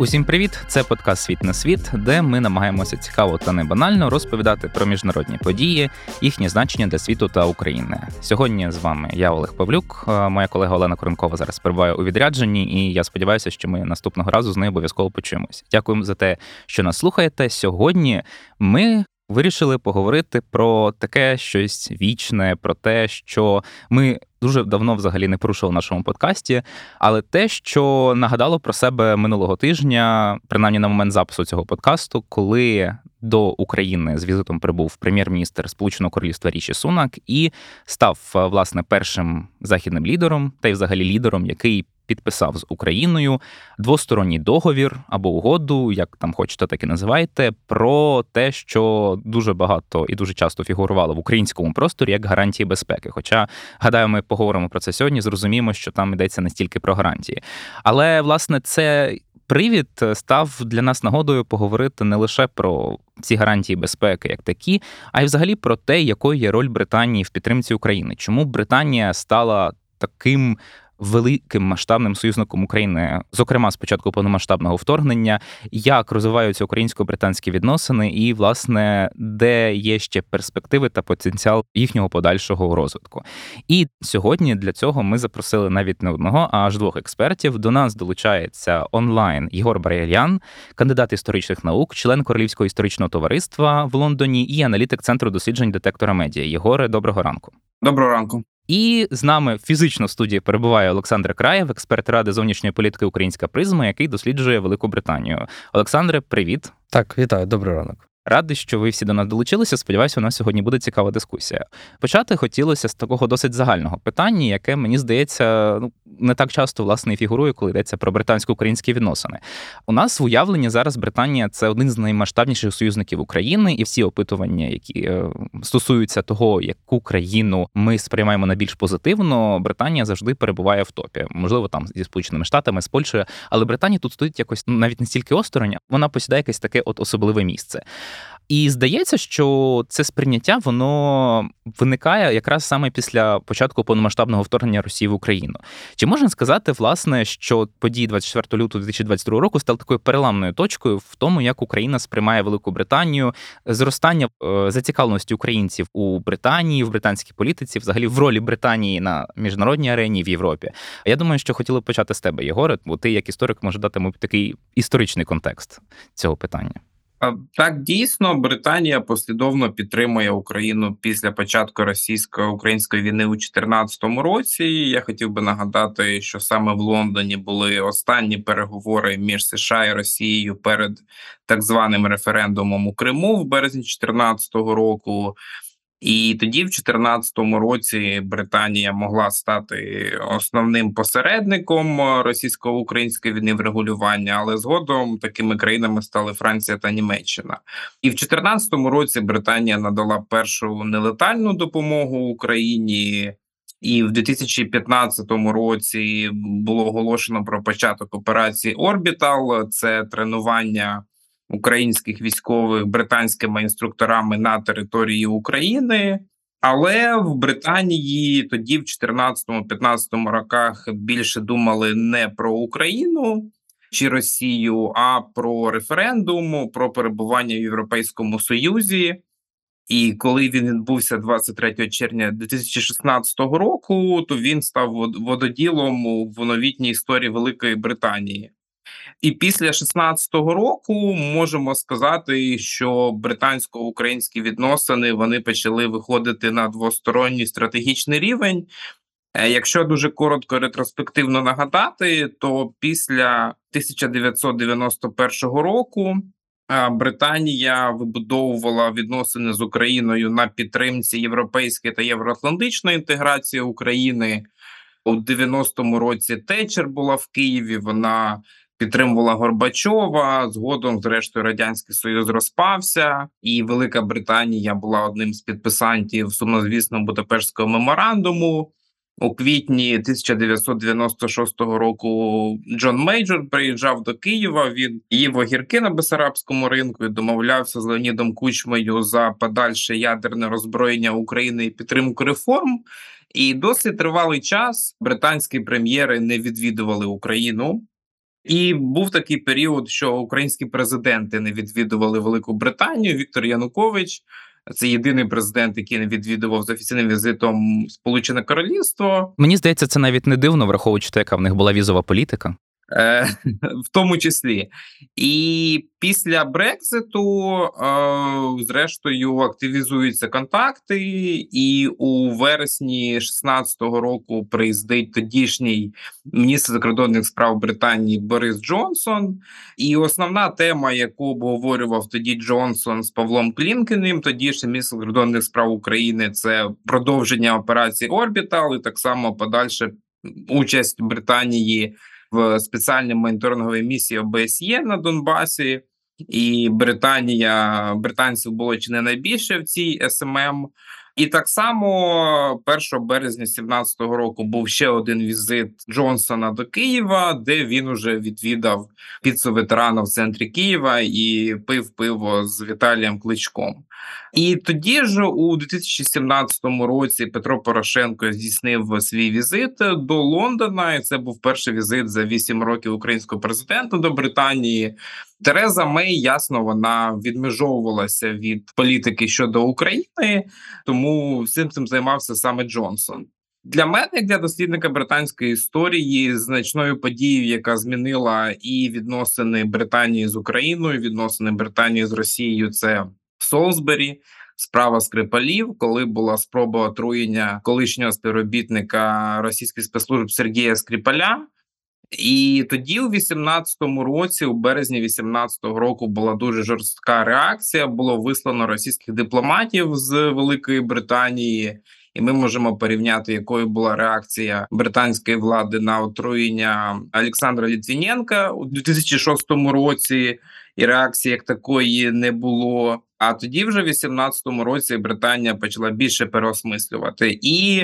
Усім привіт! Це подкаст Світ на світ, де ми намагаємося цікаво та не банально розповідати про міжнародні події, їхнє значення для світу та України. Сьогодні з вами я Олег Павлюк, е, моя колега Олена Коренкова зараз перебуває у відрядженні, і я сподіваюся, що ми наступного разу з нею обов'язково почуємося. Дякуємо за те, що нас слухаєте. Сьогодні ми. Вирішили поговорити про таке щось вічне, про те, що ми дуже давно взагалі не порушили в нашому подкасті, але те, що нагадало про себе минулого тижня, принаймні на момент запису цього подкасту, коли до України з візитом прибув прем'єр-міністр Сполученого Королівства Ріші Сунак і став власне першим західним лідером, та й взагалі лідером, який підписав з Україною двосторонній договір або угоду, як там хочете, так і називайте, про те, що дуже багато і дуже часто фігурувало в українському просторі як гарантії безпеки. Хоча, гадаю, ми поговоримо про це сьогодні, зрозуміємо, що там йдеться не стільки про гарантії. Але власне це. Привід став для нас нагодою поговорити не лише про ці гарантії безпеки, як такі, а й взагалі про те, якою є роль Британії в підтримці України. Чому Британія стала таким великим масштабним союзником України, зокрема з початку повномасштабного вторгнення, як розвиваються українсько-британські відносини, і власне де є ще перспективи та потенціал їхнього подальшого розвитку. І сьогодні для цього ми запросили навіть не одного, а аж двох експертів. До нас долучається онлайн Єгор Барялян, кандидат історичних наук, член Королівського історичного товариства в Лондоні і аналітик центру досліджень детектора медіа. Єгоре, доброго ранку. Доброго ранку. І з нами фізично в студії перебуває Олександр Краєв, експерт ради зовнішньої політики Українська призма, який досліджує Велику Британію. Олександре, привіт. Так, вітаю, добрий ранок. Радий, що ви всі до нас долучилися. Сподіваюся, у нас сьогодні буде цікава дискусія. Почати хотілося з такого досить загального питання, яке мені здається, ну не так часто власне і фігурує, коли йдеться про британсько-українські відносини. У нас в уявленні зараз Британія це один з наймасштабніших союзників України, і всі опитування, які е, стосуються того, яку країну ми сприймаємо найбільш позитивно, Британія завжди перебуває в топі. Можливо, там зі сполученими штатами, з Польщею, але Британія тут стоїть якось навіть не стільки осторонь, вона посідає якесь таке от особливе місце. І здається, що це сприйняття воно виникає якраз саме після початку повномасштабного вторгнення Росії в Україну. Чи можна сказати, власне, що події 24 лютого 2022 року стали такою переламною точкою в тому, як Україна сприймає Велику Британію, зростання е, зацікавленості українців у Британії, в британській політиці, взагалі в ролі Британії на міжнародній арені в Європі? Я думаю, що хотіли б почати з тебе, Єгоре, бо ти як історик може дати такий історичний контекст цього питання. Так, дійсно, Британія послідовно підтримує Україну після початку російсько-української війни у 2014 році. Я хотів би нагадати, що саме в Лондоні були останні переговори між США і Росією перед так званим референдумом у Криму в березні 2014 року. І тоді, в 2014 році, Британія могла стати основним посередником російсько-української війни врегулювання, але згодом такими країнами стали Франція та Німеччина. І в 2014 році Британія надала першу нелетальну допомогу Україні. І в 2015 році було оголошено про початок операції Орбітал. Це тренування українських військових британськими інструкторами на території України. Але в Британії тоді, в 2014-2015 роках, більше думали не про Україну чи Росію, а про референдум, про перебування в Європейському Союзі. І коли він відбувся 23 червня 2016 року, то він став вододілом в новітній історії Великої Британії. І після 16-го року можемо сказати, що британсько-українські відносини вони почали виходити на двосторонній стратегічний рівень. Е, якщо дуже коротко ретроспективно нагадати, то після 1991 року е, Британія вибудовувала відносини з Україною на підтримці європейської та євроатлантичної інтеграції України у 90-му році. Течер була в Києві. Вона підтримувала Горбачова. Згодом, зрештою, радянський союз розпався, і Велика Британія була одним з підписантів сумнозвісного Будапештського меморандуму. У квітні 1996 року Джон Мейджор приїжджав до Києва. Він їв огірки на Бесарабському ринку і домовлявся з Леонідом Кучмою за подальше ядерне роззброєння України і підтримку реформ. І досить тривалий час британські прем'єри не відвідували Україну. І був такий період, що українські президенти не відвідували Велику Британію. Віктор Янукович це єдиний президент, який не відвідував з офіційним візитом Сполучене Королівство. Мені здається, це навіть не дивно, враховуючи те, яка в них була візова політика. Е, в тому числі. І після Брекзиту, е, зрештою, активізуються контакти, і у вересні 16-го року приїздить тодішній міністр закордонних справ Британії Борис Джонсон. І основна тема, яку обговорював тоді Джонсон з Павлом Клімкіним, тодішній міністр закордонних справ України, це продовження операції Орбітал, і так само подальше участь Британії в спеціальній моніторинговій місії ОБСЄ на Донбасі, і Британія британців було чи не найбільше в цій СММ. І так само 1 березня 2017 року був ще один візит Джонсона до Києва, де він уже відвідав піцу ветерана в центрі Києва і пив пиво з Віталієм Кличком. І тоді ж у 2017 році Петро Порошенко здійснив свій візит до Лондона. і Це був перший візит за 8 років українського президента до Британії. Тереза Мей ясно вона відмежовувалася від політики щодо України, тому всім цим займався саме Джонсон. Для мене, як для дослідника британської історії, значною подією, яка змінила і відносини Британії з Україною, відносини Британії з Росією, це Солсбері, справа Скрипалів, коли була спроба отруєння колишнього співробітника російських спецслужб Сергія Скрипаля. І тоді, у 18-му році, у березні 18-го року, була дуже жорстка реакція. Було вислано російських дипломатів з Великої Британії, і ми можемо порівняти, якою була реакція британської влади на отруєння Олександра Літвіненка у 2006 році. І реакції як такої не було. А тоді, вже в 18-му році, Британія почала більше переосмислювати і.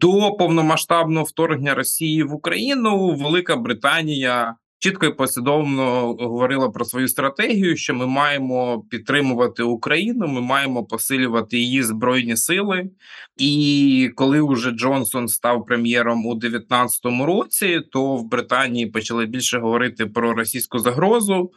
До повномасштабного вторгнення Росії в Україну Велика Британія чітко і послідовно говорила про свою стратегію, що ми маємо підтримувати Україну, ми маємо посилювати її збройні сили. І коли вже Джонсон став прем'єром у 2019 році, то в Британії почали більше говорити про російську загрозу.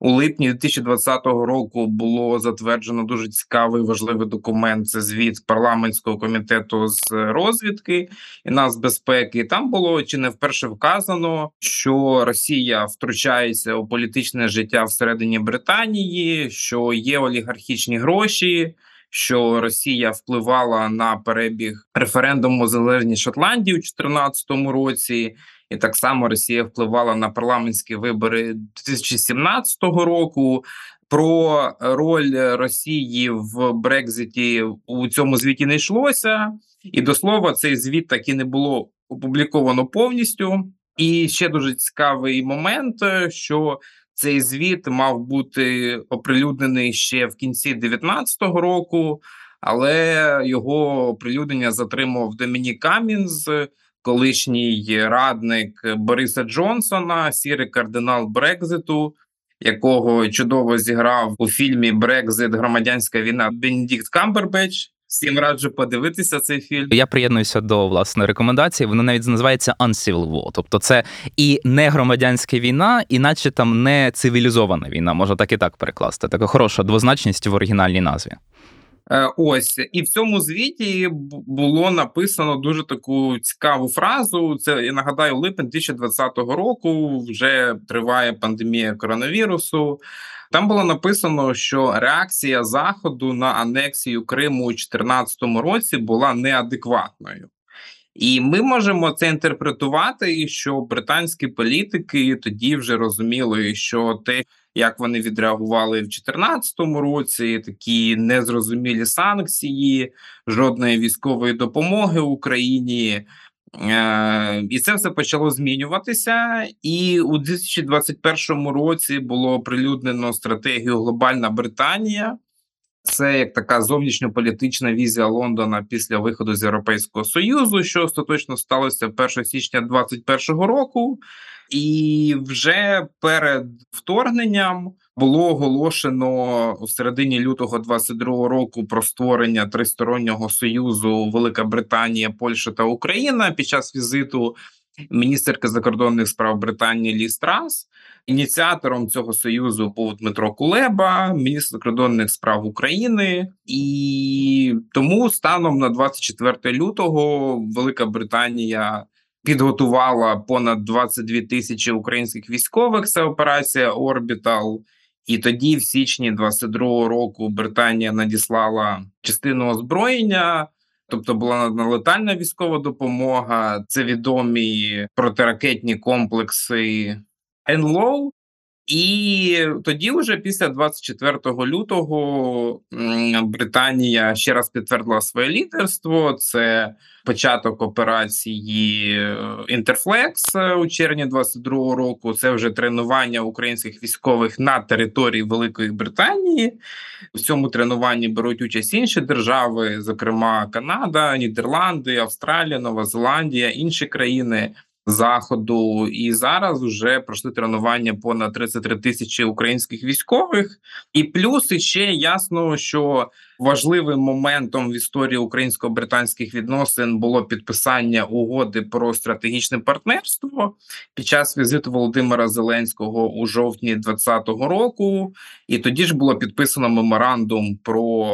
У липні 2020 року було затверджено дуже цікавий важливий документ. Це звіт парламентського комітету з розвідки і нацбезпеки. Там було чи не вперше вказано, що Росія втручається у політичне життя всередині Британії, що є олігархічні гроші. Що Росія впливала на перебіг референдуму залежність Шотландії у 2014 році, і так само Росія впливала на парламентські вибори 2017 року. Про роль Росії в Брекзиті у цьому звіті не йшлося, і до слова, цей звіт так і не було опубліковано повністю. І ще дуже цікавий момент, що цей звіт мав бути оприлюднений ще в кінці 2019 року, але його оприлюднення затримав Домінік Камінз, колишній радник Бориса Джонсона, сірий кардинал Брекзиту, якого чудово зіграв у фільмі Брекзит Громадянська війна Бенедікт Камбербеч. Всім раджу подивитися цей фільм. Я приєднуюся до власної рекомендації. Воно навіть називається Uncivil War. Тобто, це і не громадянська війна, і наче там не цивілізована війна. Можна так і так перекласти. Така хороша двозначність в оригінальній назві. Е, ось і в цьому звіті було написано дуже таку цікаву фразу. Це я нагадаю, липень 2020 року вже триває пандемія коронавірусу. Там було написано, що реакція Заходу на анексію Криму у 2014 році була неадекватною. І ми можемо це інтерпретувати, що британські політики тоді вже розуміли, що те, як вони відреагували в 2014 році, такі незрозумілі санкції, жодної військової допомоги Україні. Е, і це все почало змінюватися, і у 2021 році було оприлюднено стратегію Глобальна Британія. Це як така зовнішньополітична візія Лондона після виходу з Європейського союзу, що остаточно сталося 1 січня 2021 року, і вже перед вторгненням було оголошено у середині лютого 22 року про створення тристороннього союзу Велика Британія, Польща та Україна під час візиту міністерки закордонних справ Британії Лі Страс. Ініціатором цього союзу був Дмитро Кулеба, міністр закордонних справ України, і тому станом на 24 лютого Велика Британія підготувала понад 22 тисячі українських військових. Це операція Орбітал. І тоді, в січні 22-го року, Британія надіслала частину озброєння. Тобто була надана летальна військова допомога, це відомі протиракетні комплекси НЛО. І тоді, вже після 24 лютого, Британія ще раз підтвердила своє лідерство. Це початок операції Інтерфлекс у червні 22 року. Це вже тренування українських військових на території Великої Британії. В цьому тренуванні беруть участь інші держави, зокрема Канада, Нідерланди, Австралія, Нова Зеландія, інші країни заходу, і зараз вже пройшли тренування понад 33 тисячі українських військових, і плюс ще ясно, що важливим моментом в історії українсько-британських відносин було підписання угоди про стратегічне партнерство під час візиту Володимира Зеленського у жовтні 2020 року. І тоді ж було підписано меморандум про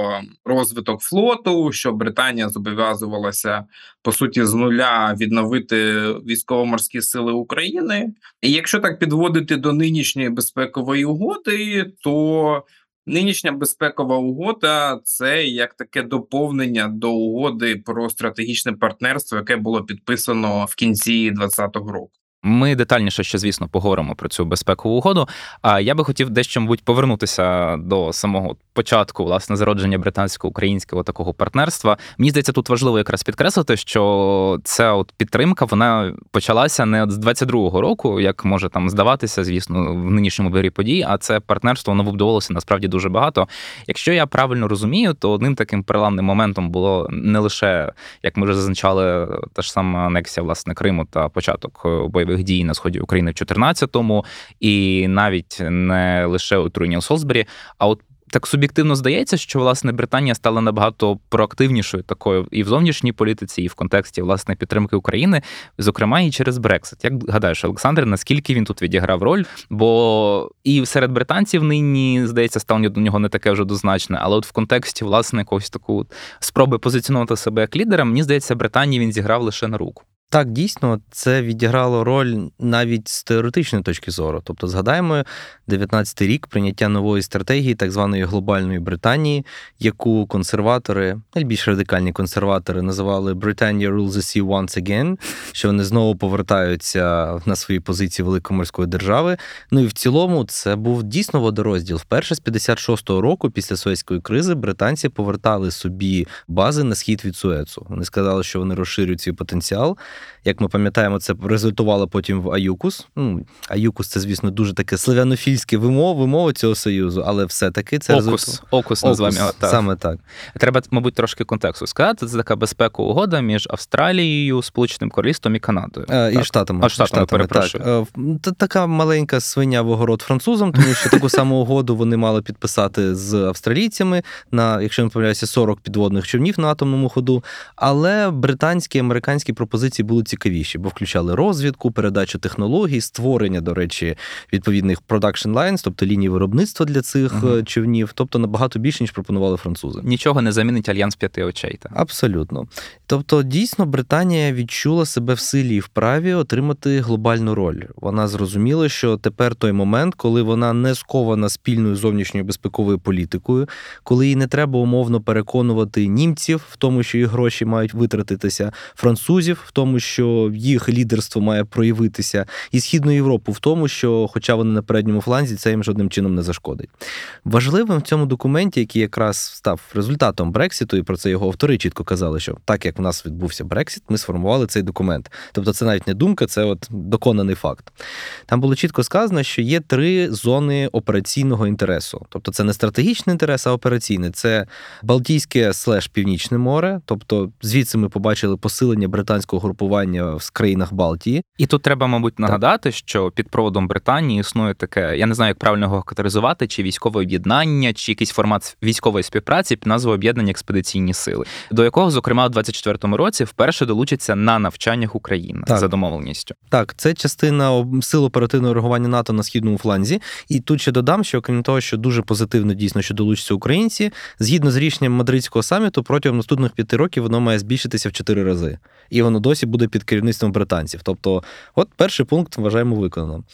розвиток флоту, що Британія зобов'язувалася по суті з нуля відновити військово-морські сили України. І якщо так підводити до нинішньої безпекової угоди, то Нинішня безпекова угода це як таке доповнення до угоди про стратегічне партнерство, яке було підписано в кінці 2020 року. Ми детальніше ще, звісно, поговоримо про цю безпекову угоду. А я би хотів дещо, мабуть, повернутися до самого початку власне зародження британсько-українського такого партнерства. Мені здається, тут важливо якраз підкреслити, що ця от підтримка вона почалася не з 22-го року, як може там здаватися, звісно, в нинішньому вирі подій. А це партнерство воно вибудовувалося насправді дуже багато. Якщо я правильно розумію, то одним таким переламним моментом було не лише як ми вже зазначали, та ж сама анексія власне Криму та початок бойових бойових дій на сході України в 14-му, і навіть не лише отруєння Солсбері, а от. Так суб'єктивно здається, що власне Британія стала набагато проактивнішою такою і в зовнішній політиці, і в контексті власне підтримки України, зокрема і через Брексит. Як гадаєш, Олександр, наскільки він тут відіграв роль? Бо і серед британців нині здається, ставлення до нього не таке вже дозначне, але от в контексті власне якогось таку спроби позиціонувати себе як лідера, мені здається, Британії він зіграв лише на руку. Так, дійсно, це відіграло роль навіть з теоретичної точки зору. Тобто, згадаємо 19-й рік прийняття нової стратегії, так званої глобальної Британії, яку консерватори, найбільш радикальні консерватори, називали Britannia rules the sea once again, що вони знову повертаються на свої позиції великої морської держави. Ну і в цілому це був дійсно водорозділ. Вперше з 56-го року, після Суецької кризи, британці повертали собі бази на схід від Суецу. Вони сказали, що вони розширюють свій потенціал. Як ми пам'ятаємо, це результувало потім в Аюкус. Ну, Аюкус це, звісно, дуже таке славянофільське вимова, вимова цього союзу, але все-таки це Окус, результат... Окус називаємо його так. Саме так. Треба, мабуть, трошки контексту сказати. Це така безпекова угода між Австралією, Сполученим Королівством і Канадою. Е, і Штатами. А Штатами, перепрошую. Так. Е, така маленька свиня в огород французам, тому що таку саму угоду вони мали підписати з австралійцями на, якщо не помиляюся, 40 підводних човнів на атомному ходу. Але британські американські пропозиції були цікавіші, бо включали розвідку, передачу технологій, створення, до речі, відповідних production lines, тобто лінії виробництва для цих uh човнів, тобто набагато більше ніж пропонували французи. Нічого не замінить альянс п'яти очей. Так? Абсолютно. Тобто, дійсно, Британія відчула себе в силі і вправі отримати глобальну роль. Вона зрозуміла, що тепер той момент, коли вона не скована спільною зовнішньою безпековою політикою, коли їй не треба умовно переконувати німців в тому, що їх гроші мають витратитися, французів в тому, що їх лідерство має проявитися, і Східну Європу в тому, що, хоча вони на передньому фланзі, це їм жодним чином не зашкодить. Важливим в цьому документі, який якраз став результатом Брексіту, і про це його автори чітко казали, що так як в нас відбувся Брексіт, ми сформували цей документ. Тобто, це навіть не думка, це от доконаний факт. Там було чітко сказано, що є три зони операційного інтересу. Тобто, це не стратегічний інтерес, а операційний. Це Балтійське слеш Північне море, тобто звідси ми побачили посилення британського групування в країнах Балтії. І тут треба, мабуть, нагадати, що під проводом Британії існує таке, я не знаю, як правильно його категоризувати, чи військове об'єднання, чи якийсь формат військової співпраці під назвою Об'єднані експедиційні сили, до якого, зокрема, у 24-му році вперше долучиться на навчаннях Україна Так. за домовленістю. Так, це частина сил оперативного реагування НАТО на східному фланзі. І тут ще додам, що окрім того, що дуже позитивно дійсно, що долучаться українці, згідно з рішенням мадридського саміту, протягом наступних п'яти років воно має збільшитися в чотири рази. І воно досі буде під керівництвом британців. Тобто, от перший пункт вважаємо виконано.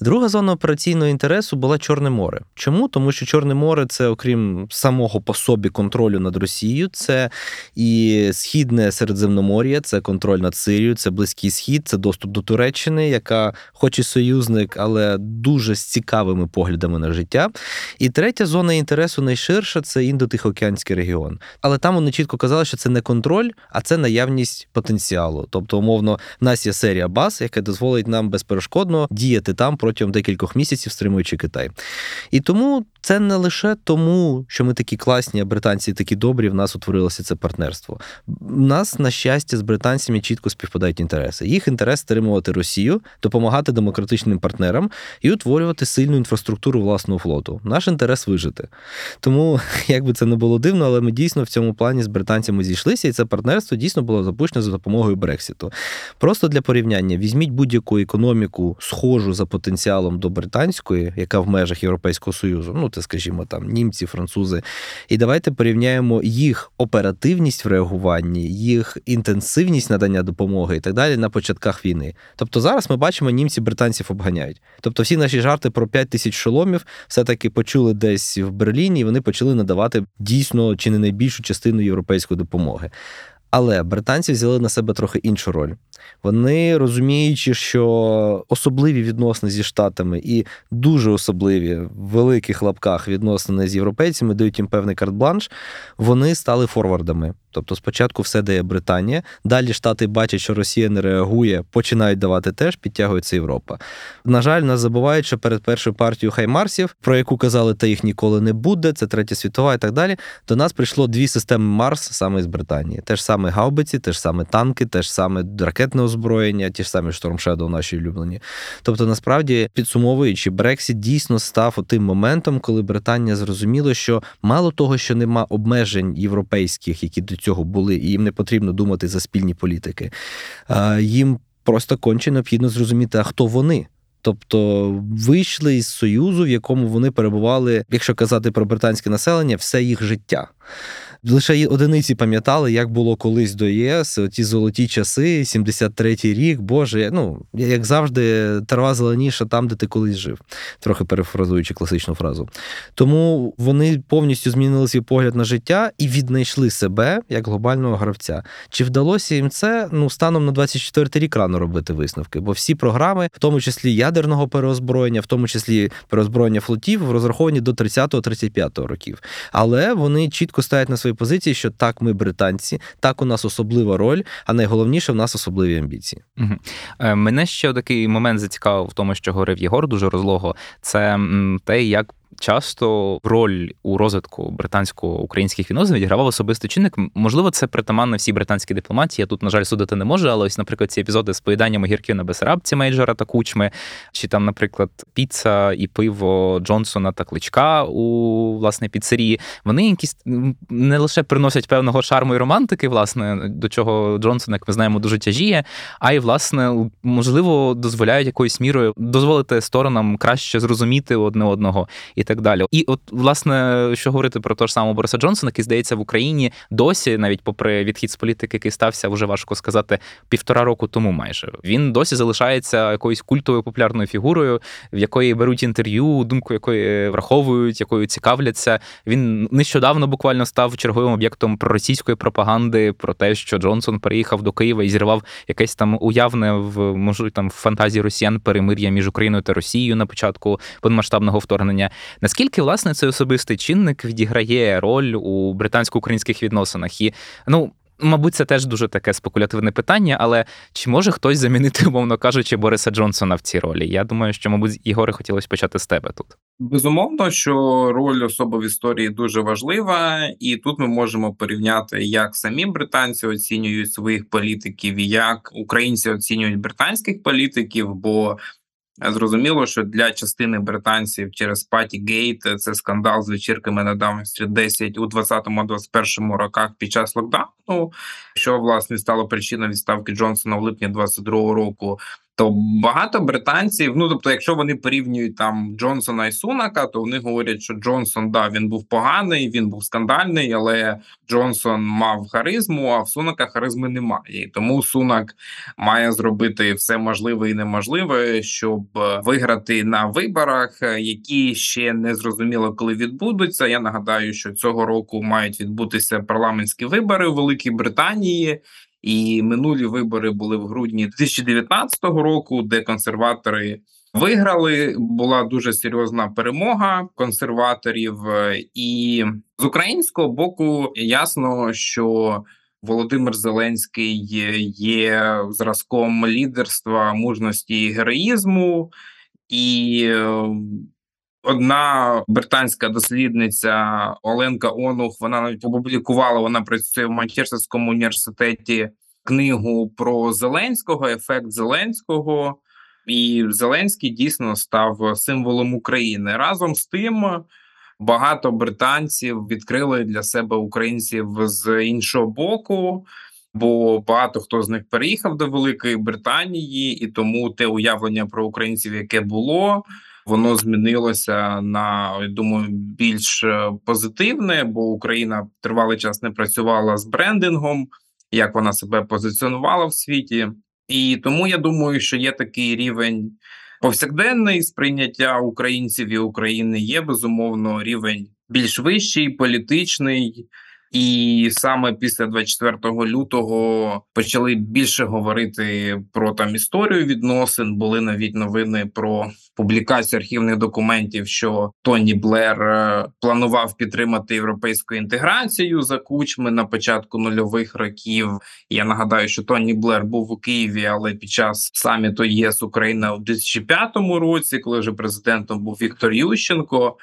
Друга зона операційного інтересу була Чорне море. Чому? Тому що Чорне море це, окрім самого по собі контролю над Росією, це і східне Середземномор'я, це контроль над Сирією, це Близький Схід, це доступ до Туреччини, яка, хоч і союзник, але дуже з цікавими поглядами на життя. І третя зона інтересу найширша це індотихоокеанський регіон. Але там вони чітко казали, що це не контроль, а це наявність потенціалу. Тобто, умовно, в нас є серія баз, яка дозволить нам безперешкодно діяти там протягом декількох місяців, стримуючи Китай. І тому це не лише тому, що ми такі класні, а британці такі добрі, в нас утворилося це партнерство. У нас, на щастя, з британцями чітко співпадають інтереси. Їх інтерес стримувати Росію, допомагати демократичним партнерам і утворювати сильну інфраструктуру власного флоту. Наш інтерес вижити. Тому, як би це не було дивно, але ми дійсно в цьому плані з британцями зійшлися, і це партнерство дійсно було запущено за допомогою Брексіту. Просто для порівняння, візьміть будь-яку економіку, схожу за потенціалом до британської, яка в межах Європейського Союзу, ну це, скажімо, там німці, французи. І давайте порівняємо їх оперативність в реагуванні, їх інтенсивність надання допомоги і так далі на початках війни. Тобто зараз ми бачимо, німці британців обганяють. Тобто, всі наші жарти про 5 тисяч шоломів все-таки почули десь в Берліні, і вони почали надавати дійсно чи не найбільшу частину європейської допомоги. Але британці взяли на себе трохи іншу роль. Вони розуміючи, що особливі відносини зі штатами і дуже особливі в великих лапках відносини з європейцями дають їм певний карт-бланш, вони стали форвардами. Тобто, спочатку все дає Британія, далі Штати бачать, що Росія не реагує, починають давати теж, підтягується Європа. На жаль, нас забувають, що перед першою партією Хаймарсів, про яку казали, та їх ніколи не буде, це третя світова і так далі. До нас прийшло дві системи Марс саме з Британії. Те ж саме гаубиці, те ж саме танки, те ж саме ракетне озброєння, ті ж самі Storm Shadow наші улюблені. Тобто, насправді, підсумовуючи, Брексіт дійсно став тим моментом, коли Британія зрозуміла, що мало того, що нема обмежень європейських, які до цього були, і їм не потрібно думати за спільні політики. Їм просто конче необхідно зрозуміти, а хто вони. Тобто вийшли із союзу, в якому вони перебували, якщо казати про британське населення, все їх життя. Лише одиниці пам'ятали, як було колись до ЄС, ті золоті часи, 73-й рік, Боже, ну як завжди, трава зеленіша там, де ти колись жив, трохи перефразуючи класичну фразу. Тому вони повністю змінили свій погляд на життя і віднайшли себе як глобального гравця. Чи вдалося їм це? Ну, станом на 24-й рік рано робити висновки, бо всі програми, в тому числі ядерного переозброєння, в тому числі переозброєння флотів, розраховані до 30-35 років. Але вони чітко ставлять на свої позиції, що так, ми британці, так у нас особлива роль, а найголовніше в нас особливі амбіції. Угу. Мене ще такий момент зацікавив в тому, що говорив Єгор дуже розлого. Це те, як часто роль у розвитку британсько-українських відносин відігравав особистий чинник. Можливо, це притаманно всій британській дипломатії. Я тут, на жаль, судити не можу, але ось, наприклад, ці епізоди з поїданням огірків на Бесарабці Мейджора та Кучми, чи там, наприклад, піца і пиво Джонсона та Кличка у власне піцерії, вони якісь не лише приносять певного шарму і романтики, власне, до чого Джонсон, як ми знаємо, дуже тяжіє, а й власне можливо дозволяють якоюсь мірою дозволити сторонам краще зрозуміти одне одного і так далі. І от, власне, що говорити про того ж самого Бориса Джонсона, який здається в Україні досі, навіть попри відхід з політики, який стався вже важко сказати півтора року тому, майже він досі залишається якоюсь культовою популярною фігурою, в якої беруть інтерв'ю, думку якої враховують, якою цікавляться. Він нещодавно буквально став черговим об'єктом проросійської пропаганди про те, що Джонсон переїхав до Києва і зірвав якесь там уявне в можливо там в фантазії росіян перемир'я між Україною та Росією на початку повномасштабного вторгнення. Наскільки власне цей особистий чинник відіграє роль у британсько-українських відносинах? І ну Мабуть, це теж дуже таке спекулятивне питання, але чи може хтось замінити, умовно кажучи, Бориса Джонсона в цій ролі? Я думаю, що, мабуть, Ігоре хотілося почати з тебе тут. Безумовно, що роль особи в історії дуже важлива, і тут ми можемо порівняти, як самі британці оцінюють своїх політиків, і як українці оцінюють британських політиків. Бо Зрозуміло, що для частини британців через Паті Гейт це скандал з вечірками на Даун-стріт 10 у 20-21 роках під час локдауну, що власне стало причиною відставки Джонсона в липні 22 року. То багато британців, ну тобто, якщо вони порівнюють там Джонсона і Сунака, то вони говорять, що Джонсон да він був поганий, він був скандальний, але Джонсон мав харизму, а в Сунака харизми немає. І тому Сунак має зробити все можливе і неможливе, щоб виграти на виборах, які ще не зрозуміло, коли відбудуться. Я нагадаю, що цього року мають відбутися парламентські вибори у Великій Британії. І минулі вибори були в грудні 2019 року, де консерватори виграли. Була дуже серйозна перемога консерваторів, і з українського боку ясно, що Володимир Зеленський є зразком лідерства, мужності і героїзму і. Одна британська дослідниця Оленка Онух вона навіть опублікувала. Вона працює в Манчестерському університеті книгу про Зеленського, ефект Зеленського, і Зеленський дійсно став символом України. Разом з тим багато британців відкрили для себе українців з іншого боку. Бо багато хто з них переїхав до Великої Британії, і тому те уявлення про українців, яке було, воно змінилося на я думаю більш е, позитивне, бо Україна тривалий час не працювала з брендингом, як вона себе позиціонувала в світі, і тому я думаю, що є такий рівень повсякденний сприйняття українців і України. Є безумовно рівень більш вищий, політичний. І саме після 24 лютого почали більше говорити про там історію відносин. Були навіть новини про публікацію архівних документів, що Тоні Блер е, планував підтримати європейську інтеграцію за кучми на початку нульових років. Я нагадаю, що Тоні Блер був у Києві, але під час саміту ЄС Україна у 2005 році, коли вже президентом був Віктор Ющенко.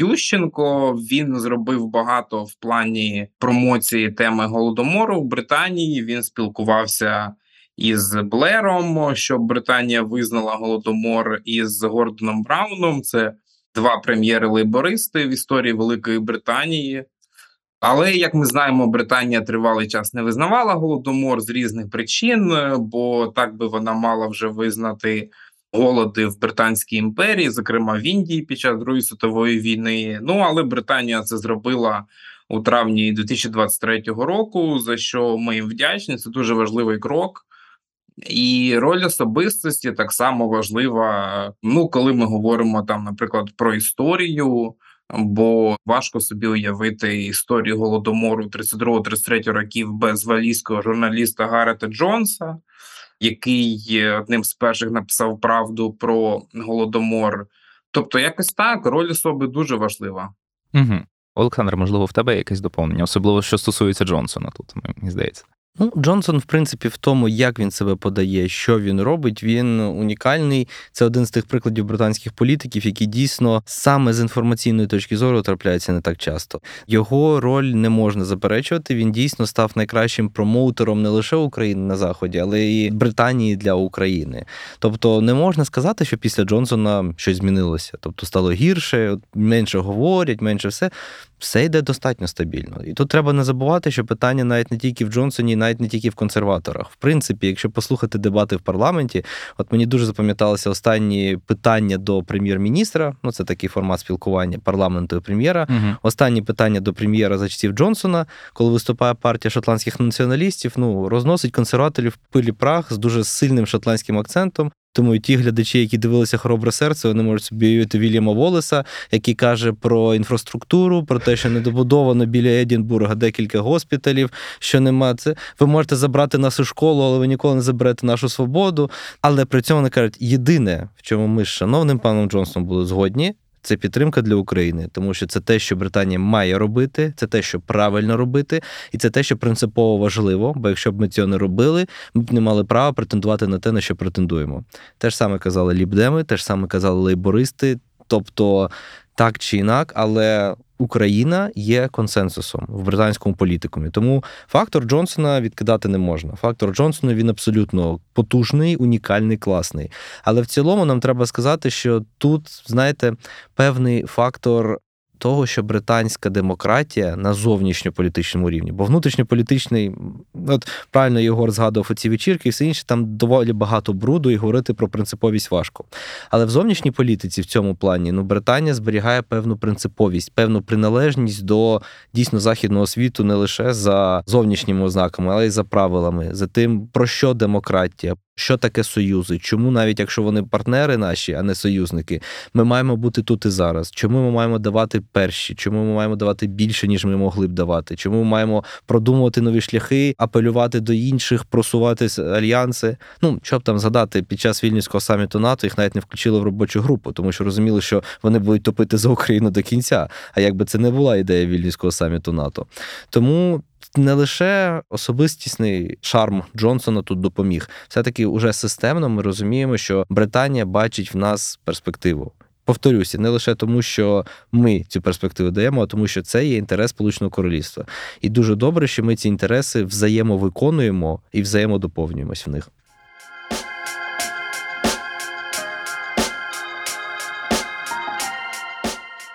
Ющенко він зробив багато в плані промоції теми голодомору в Британії. Він спілкувався із Блером, щоб Британія визнала голодомор із Гордоном Брауном. Це два прем'єри-лейбористи в історії Великої Британії. Але як ми знаємо, Британія тривалий час не визнавала голодомор з різних причин, бо так би вона мала вже визнати голоди в Британській імперії, зокрема в Індії під час Другої світової війни. Ну але Британія це зробила у травні 2023 року. За що ми їм вдячні? Це дуже важливий крок. І роль особистості так само важлива. Ну, коли ми говоримо там, наприклад, про історію, бо важко собі уявити історію голодомору 32-33 років без валійського журналіста Гарета Джонса який одним з перших написав правду про голодомор. Тобто, якось так роль особи дуже важлива. Угу. Олександр, можливо, в тебе якесь доповнення, особливо що стосується Джонсона. Тут мені здається. Ну, Джонсон, в принципі, в тому, як він себе подає, що він робить, він унікальний. Це один з тих прикладів британських політиків, які дійсно саме з інформаційної точки зору трапляються не так часто. Його роль не можна заперечувати. Він дійсно став найкращим промоутером не лише України на заході, але і Британії для України. Тобто, не можна сказати, що після Джонсона щось змінилося. Тобто стало гірше, менше говорять, менше все все йде достатньо стабільно. І тут треба не забувати, що питання навіть не тільки в Джонсоні, навіть не тільки в консерваторах. В принципі, якщо послухати дебати в парламенті, от мені дуже запам'яталися останні питання до прем'єр-міністра. Ну це такий формат спілкування парламенту і прем'єра. Угу. Останні питання до прем'єра за часів Джонсона, коли виступає партія шотландських націоналістів, ну розносить консерваторів пилі прах з дуже сильним шотландським акцентом. Тому ті глядачі, які дивилися хоробре серце, вони можуть собі уявити Вільяма Волеса, який каже про інфраструктуру, про те, що не добудовано біля Едінбурга декілька госпіталів, що нема це. Ви можете забрати нашу школу, але ви ніколи не заберете нашу свободу. Але при цьому вони кажуть, єдине, в чому ми з шановним паном Джонсоном були згодні. Це підтримка для України, тому що це те, що Британія має робити, це те, що правильно робити, і це те, що принципово важливо. Бо якщо б ми цього не робили, ми б не мали права претендувати на те, на що претендуємо. Те ж саме казали лібдеми, те ж саме казали лейбористи. Тобто так чи інак, але Україна є консенсусом в британському політикумі. Тому фактор Джонсона відкидати не можна. Фактор Джонсона він абсолютно потужний, унікальний, класний. Але в цілому нам треба сказати, що тут, знаєте, певний фактор того, що британська демократія на зовнішньополітичному рівні, бо внутрішньополітичний, от правильно Єгор згадував оці вечірки і все інше, там доволі багато бруду і говорити про принциповість важко. Але в зовнішній політиці в цьому плані ну, Британія зберігає певну принциповість, певну приналежність до дійсно західного світу не лише за зовнішніми ознаками, але й за правилами, за тим, про що демократія, що таке союзи, чому навіть якщо вони партнери наші, а не союзники, ми маємо бути тут і зараз. Чому ми маємо давати перші? Чому ми маємо давати більше, ніж ми могли б давати? Чому ми маємо продумувати нові шляхи, апелювати до інших, просувати альянси? Ну щоб там згадати, під час вільнюського саміту НАТО їх навіть не включили в робочу групу, тому що розуміли, що вони будуть топити за Україну до кінця. А якби це не була ідея вільнюського саміту НАТО, тому не лише особистісний шарм Джонсона тут допоміг. Все таки, уже системно ми розуміємо, що Британія бачить в нас перспективу. Повторюся, не лише тому, що ми цю перспективу даємо, а тому, що це є інтерес Сполученого Королівства. І дуже добре, що ми ці інтереси взаємовиконуємо і взаємодоповнюємось в них.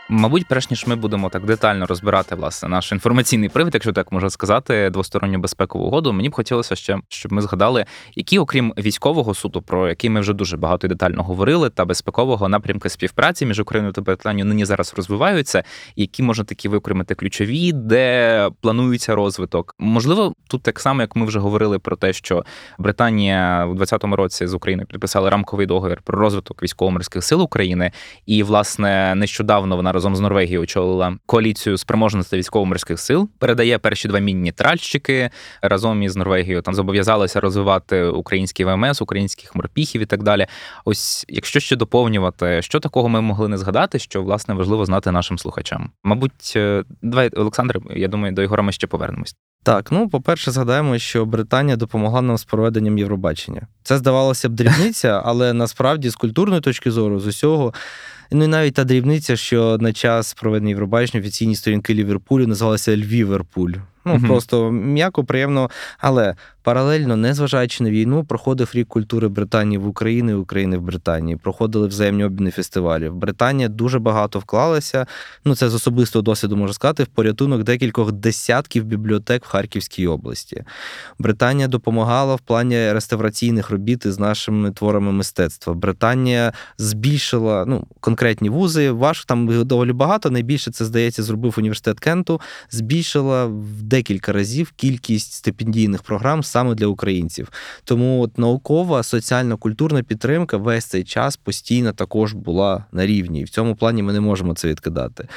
Мабуть, перш ніж ми будемо так детально розбирати власне наш інформаційний привід, якщо так можна сказати, двосторонню безпекову угоду. Мені б хотілося ще, щоб ми згадали, які, окрім військового суду, про який ми вже дуже багато і детально говорили, та безпекового напрямки співпраці між Україною та Британією нині зараз розвиваються, які можна такі викремити ключові, де планується розвиток. Можливо, тут так само, як ми вже говорили про те, що Британія у 2020 році з Україною підписала рамковий договір про розвиток військово-морських сил України, і власне нещодавно вона разом з Норвегією очолила коаліцію спроможності військово-морських сил. Передає перші два мінні тральщики разом із Норвегією. Там зобов'язалися розвивати український ВМС, українських морпіхів і так далі. Ось, якщо ще доповнювати, що такого ми могли не згадати, що власне важливо знати нашим слухачам. Мабуть, е, давай, Олександр, я думаю, до Ігора ми ще повернемось. Так, ну по-перше, згадаємо, що Британія допомогла нам з проведенням Євробачення. Це здавалося б дрібниця, але насправді з культурної точки зору, з усього. Ну і навіть та дрібниця, що на час проведення Євробачення офіційні сторінки Ліверпулю називалися Львіверпуль. Ну uh просто м'яко, приємно. Але паралельно, незважаючи на війну, проходив рік культури Британії в Україні, України в Британії. Проходили взаємні обміни фестивалів. Британія дуже багато вклалася. Ну це з особистого досвіду можна сказати, в порятунок декількох десятків бібліотек в Харківській області. Британія допомагала в плані реставраційних робіт із нашими творами мистецтва. Британія збільшила ну конкретні вузи. Ваш там доволі багато. Найбільше це здається, зробив університет Кенту. Збільшила в декілька разів кількість стипендійних програм саме для українців. Тому от наукова соціально-культурна підтримка весь цей час постійно також була на рівні, і в цьому плані ми не можемо це відкидати.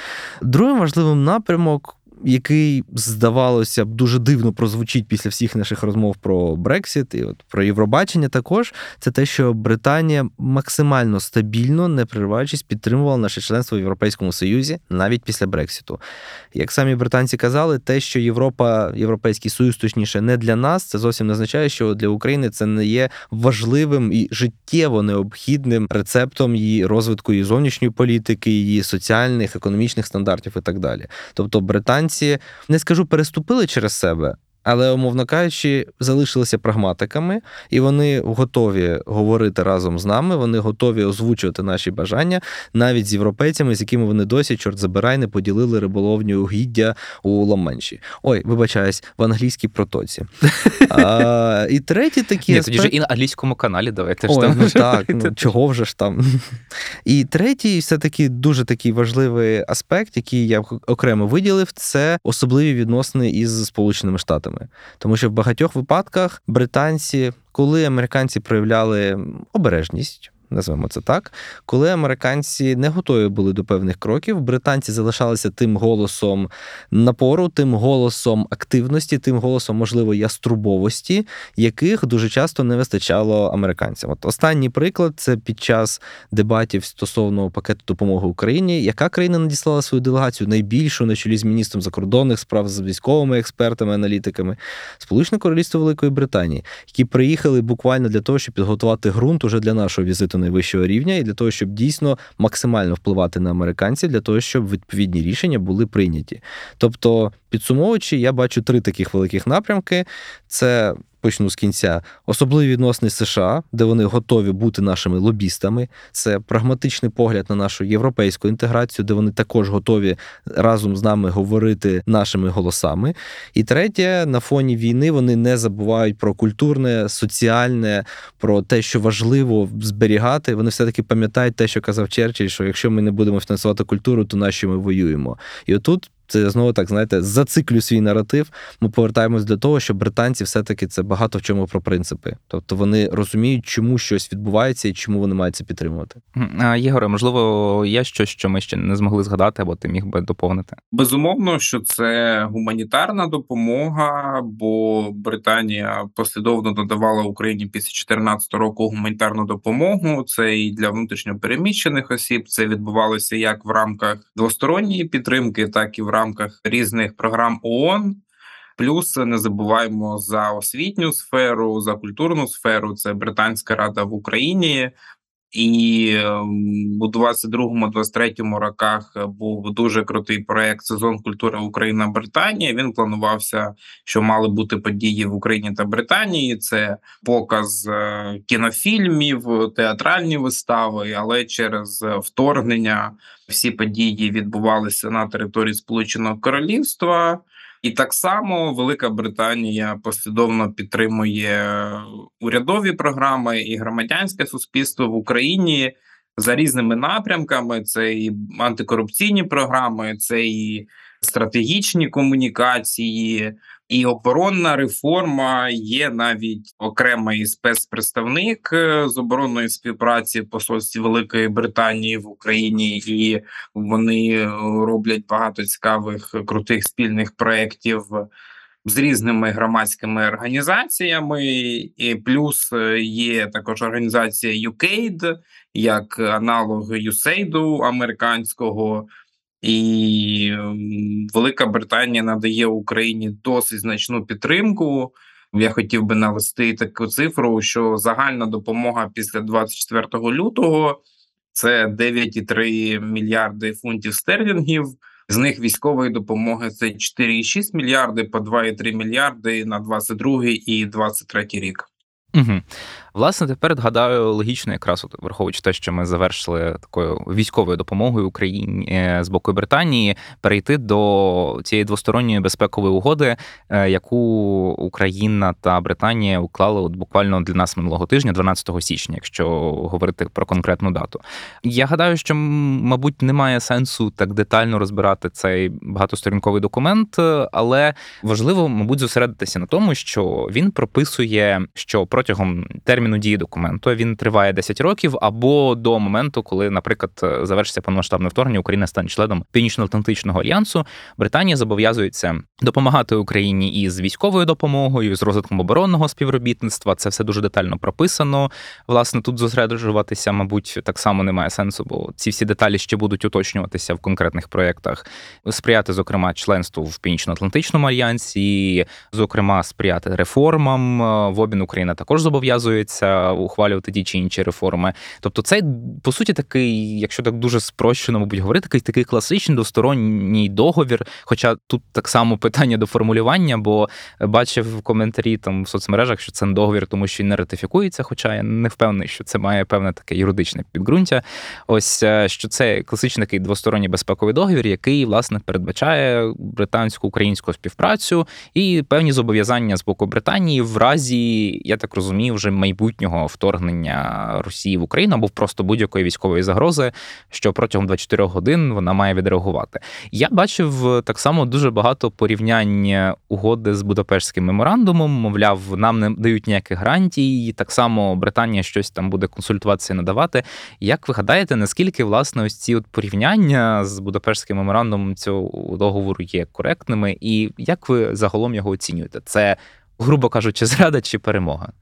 Другим важливим напрямок який здавалося б дуже дивно прозвучить після всіх наших розмов про Брексіт і от про Євробачення, також це те, що Британія максимально стабільно, не перериваючись, підтримувала наше членство в Європейському Союзі навіть після Брексіту. Як самі британці казали, те, що Європа, Європейський Союз, точніше, не для нас, це зовсім не означає, що для України це не є важливим і життєво необхідним рецептом її розвитку її зовнішньої політики, її соціальних, економічних стандартів і так далі. Тобто британці американці не скажу переступили через себе, але, умовно кажучи, залишилися прагматиками, і вони готові говорити разом з нами. Вони готові озвучувати наші бажання навіть з європейцями, з якими вони досі, чорт забирай, не поділили риболовні угіддя у Ла-Манші. Ой, вибачаюсь, в англійській протоці. А, І третій такі Ні, тоді ж і на англійському каналі давайте Ой, ж там. Ну так, ну чого вже ж там. І третій, все таки дуже такий важливий аспект, який я окремо виділив, це особливі відносини із Сполученими Штатами. Тому що в багатьох випадках британці, коли американці проявляли обережність. Назвемо це так, коли американці не готові були до певних кроків, британці залишалися тим голосом напору, тим голосом активності, тим голосом, можливо, яструбовості, яких дуже часто не вистачало американцям. От останній приклад це під час дебатів стосовно пакету допомоги Україні, яка країна надіслала свою делегацію? Найбільшу на чолі з міністром закордонних справ з військовими експертами, аналітиками, Сполучне Королівство Великої Британії, які приїхали буквально для того, щоб підготувати ґрунт уже для нашого візиту найвищого рівня, і для того, щоб дійсно максимально впливати на американців, для того, щоб відповідні рішення були прийняті. Тобто, підсумовуючи, я бачу три таких великих напрямки: це почну з кінця. Особливі відносини США, де вони готові бути нашими лобістами. Це прагматичний погляд на нашу європейську інтеграцію, де вони також готові разом з нами говорити нашими голосами. І третє, на фоні війни вони не забувають про культурне, соціальне, про те, що важливо зберігати. Вони все таки пам'ятають те, що казав Черчилль, що якщо ми не будемо фінансувати культуру, то нащо ми воюємо? І отут це знову так, знаєте, зациклю свій наратив. Ми повертаємось до того, що британці все-таки це багато в чому про принципи. Тобто вони розуміють, чому щось відбувається і чому вони мають це підтримувати. Єгоре, можливо, є щось, що ми ще не змогли згадати, або ти міг би доповнити? Безумовно, що це гуманітарна допомога, бо Британія послідовно надавала Україні після 2014 року гуманітарну допомогу. Це і для внутрішньо переміщених осіб. Це відбувалося як в рамках двосторонньої підтримки, так і в рамках рамках різних програм ООН. Плюс не забуваємо за освітню сферу, за культурну сферу. Це Британська рада в Україні, і ем, у 22-23 роках був дуже крутий проект Сезон культури Україна Британія. Він планувався, що мали бути події в Україні та Британії. Це показ е, кінофільмів, театральні вистави, але через вторгнення всі події відбувалися на території Сполученого Королівства. І так само Велика Британія послідовно підтримує урядові програми і громадянське суспільство в Україні за різними напрямками: це і антикорупційні програми, це і стратегічні комунікації, і оборонна реформа є навіть окремий спецпредставник е, з оборонної співпраці посольстві Великої Британії в Україні, і вони е, роблять багато цікавих крутих спільних проєктів з різними громадськими організаціями, і плюс е, є також організація UKAID, як аналог USAID американського. І Велика Британія надає Україні досить значну підтримку. Я хотів би навести таку цифру, що загальна допомога після 24 лютого це 9,3 мільярди фунтів стерлінгів. З них військової допомоги це 4,6 мільярди по 2,3 мільярди на 22 і 23 рік. Угу. Власне, тепер гадаю, логічно, якраз от враховуючи те, що ми завершили такою військовою допомогою Україні е, з боку Британії, перейти до цієї двосторонньої безпекової угоди, е, яку Україна та Британія уклали от буквально для нас минулого тижня, 12 січня, якщо говорити про конкретну дату. Я гадаю, що мабуть немає сенсу так детально розбирати цей багатосторінковий документ, але важливо, мабуть, зосередитися на тому, що він прописує, що протягом терміну терміну дії документу. Він триває 10 років або до моменту, коли, наприклад, завершиться повномасштабне вторгнення, Україна стане членом Північно-Атлантичного альянсу. Британія зобов'язується допомагати Україні із військовою допомогою, з розвитком оборонного співробітництва. Це все дуже детально прописано. Власне, тут зосереджуватися, мабуть, так само немає сенсу, бо ці всі деталі ще будуть уточнюватися в конкретних проєктах. Сприяти, зокрема, членству в Північно-Атлантичному альянсі, зокрема, сприяти реформам. В обмін Україна також зобов'язується збирається ухвалювати ті чи інші реформи. Тобто, це по суті такий, якщо так дуже спрощено, мабуть, говорити, такий такий класичний двосторонній договір. Хоча тут так само питання до формулювання, бо бачив в коментарі там в соцмережах, що це не договір, тому що він не ратифікується. Хоча я не впевнений, що це має певне таке юридичне підґрунтя. Ось е, що це класичний такий двосторонній безпековий договір, який власне передбачає британську українську співпрацю і певні зобов'язання з боку Британії в разі, я так розумію, вже майбутнього майбутнього вторгнення Росії в Україну або просто будь-якої військової загрози, що протягом 24 годин вона має відреагувати. Я бачив так само дуже багато порівнянь угоди з Будапештським меморандумом. Мовляв, нам не дають ніяких гарантій. і Так само Британія щось там буде консультуватися надавати. Як ви гадаєте, наскільки власне ось ці от порівняння з Будапештським меморандумом цього договору є коректними, і як ви загалом його оцінюєте? Це, грубо кажучи, зрада чи перемога?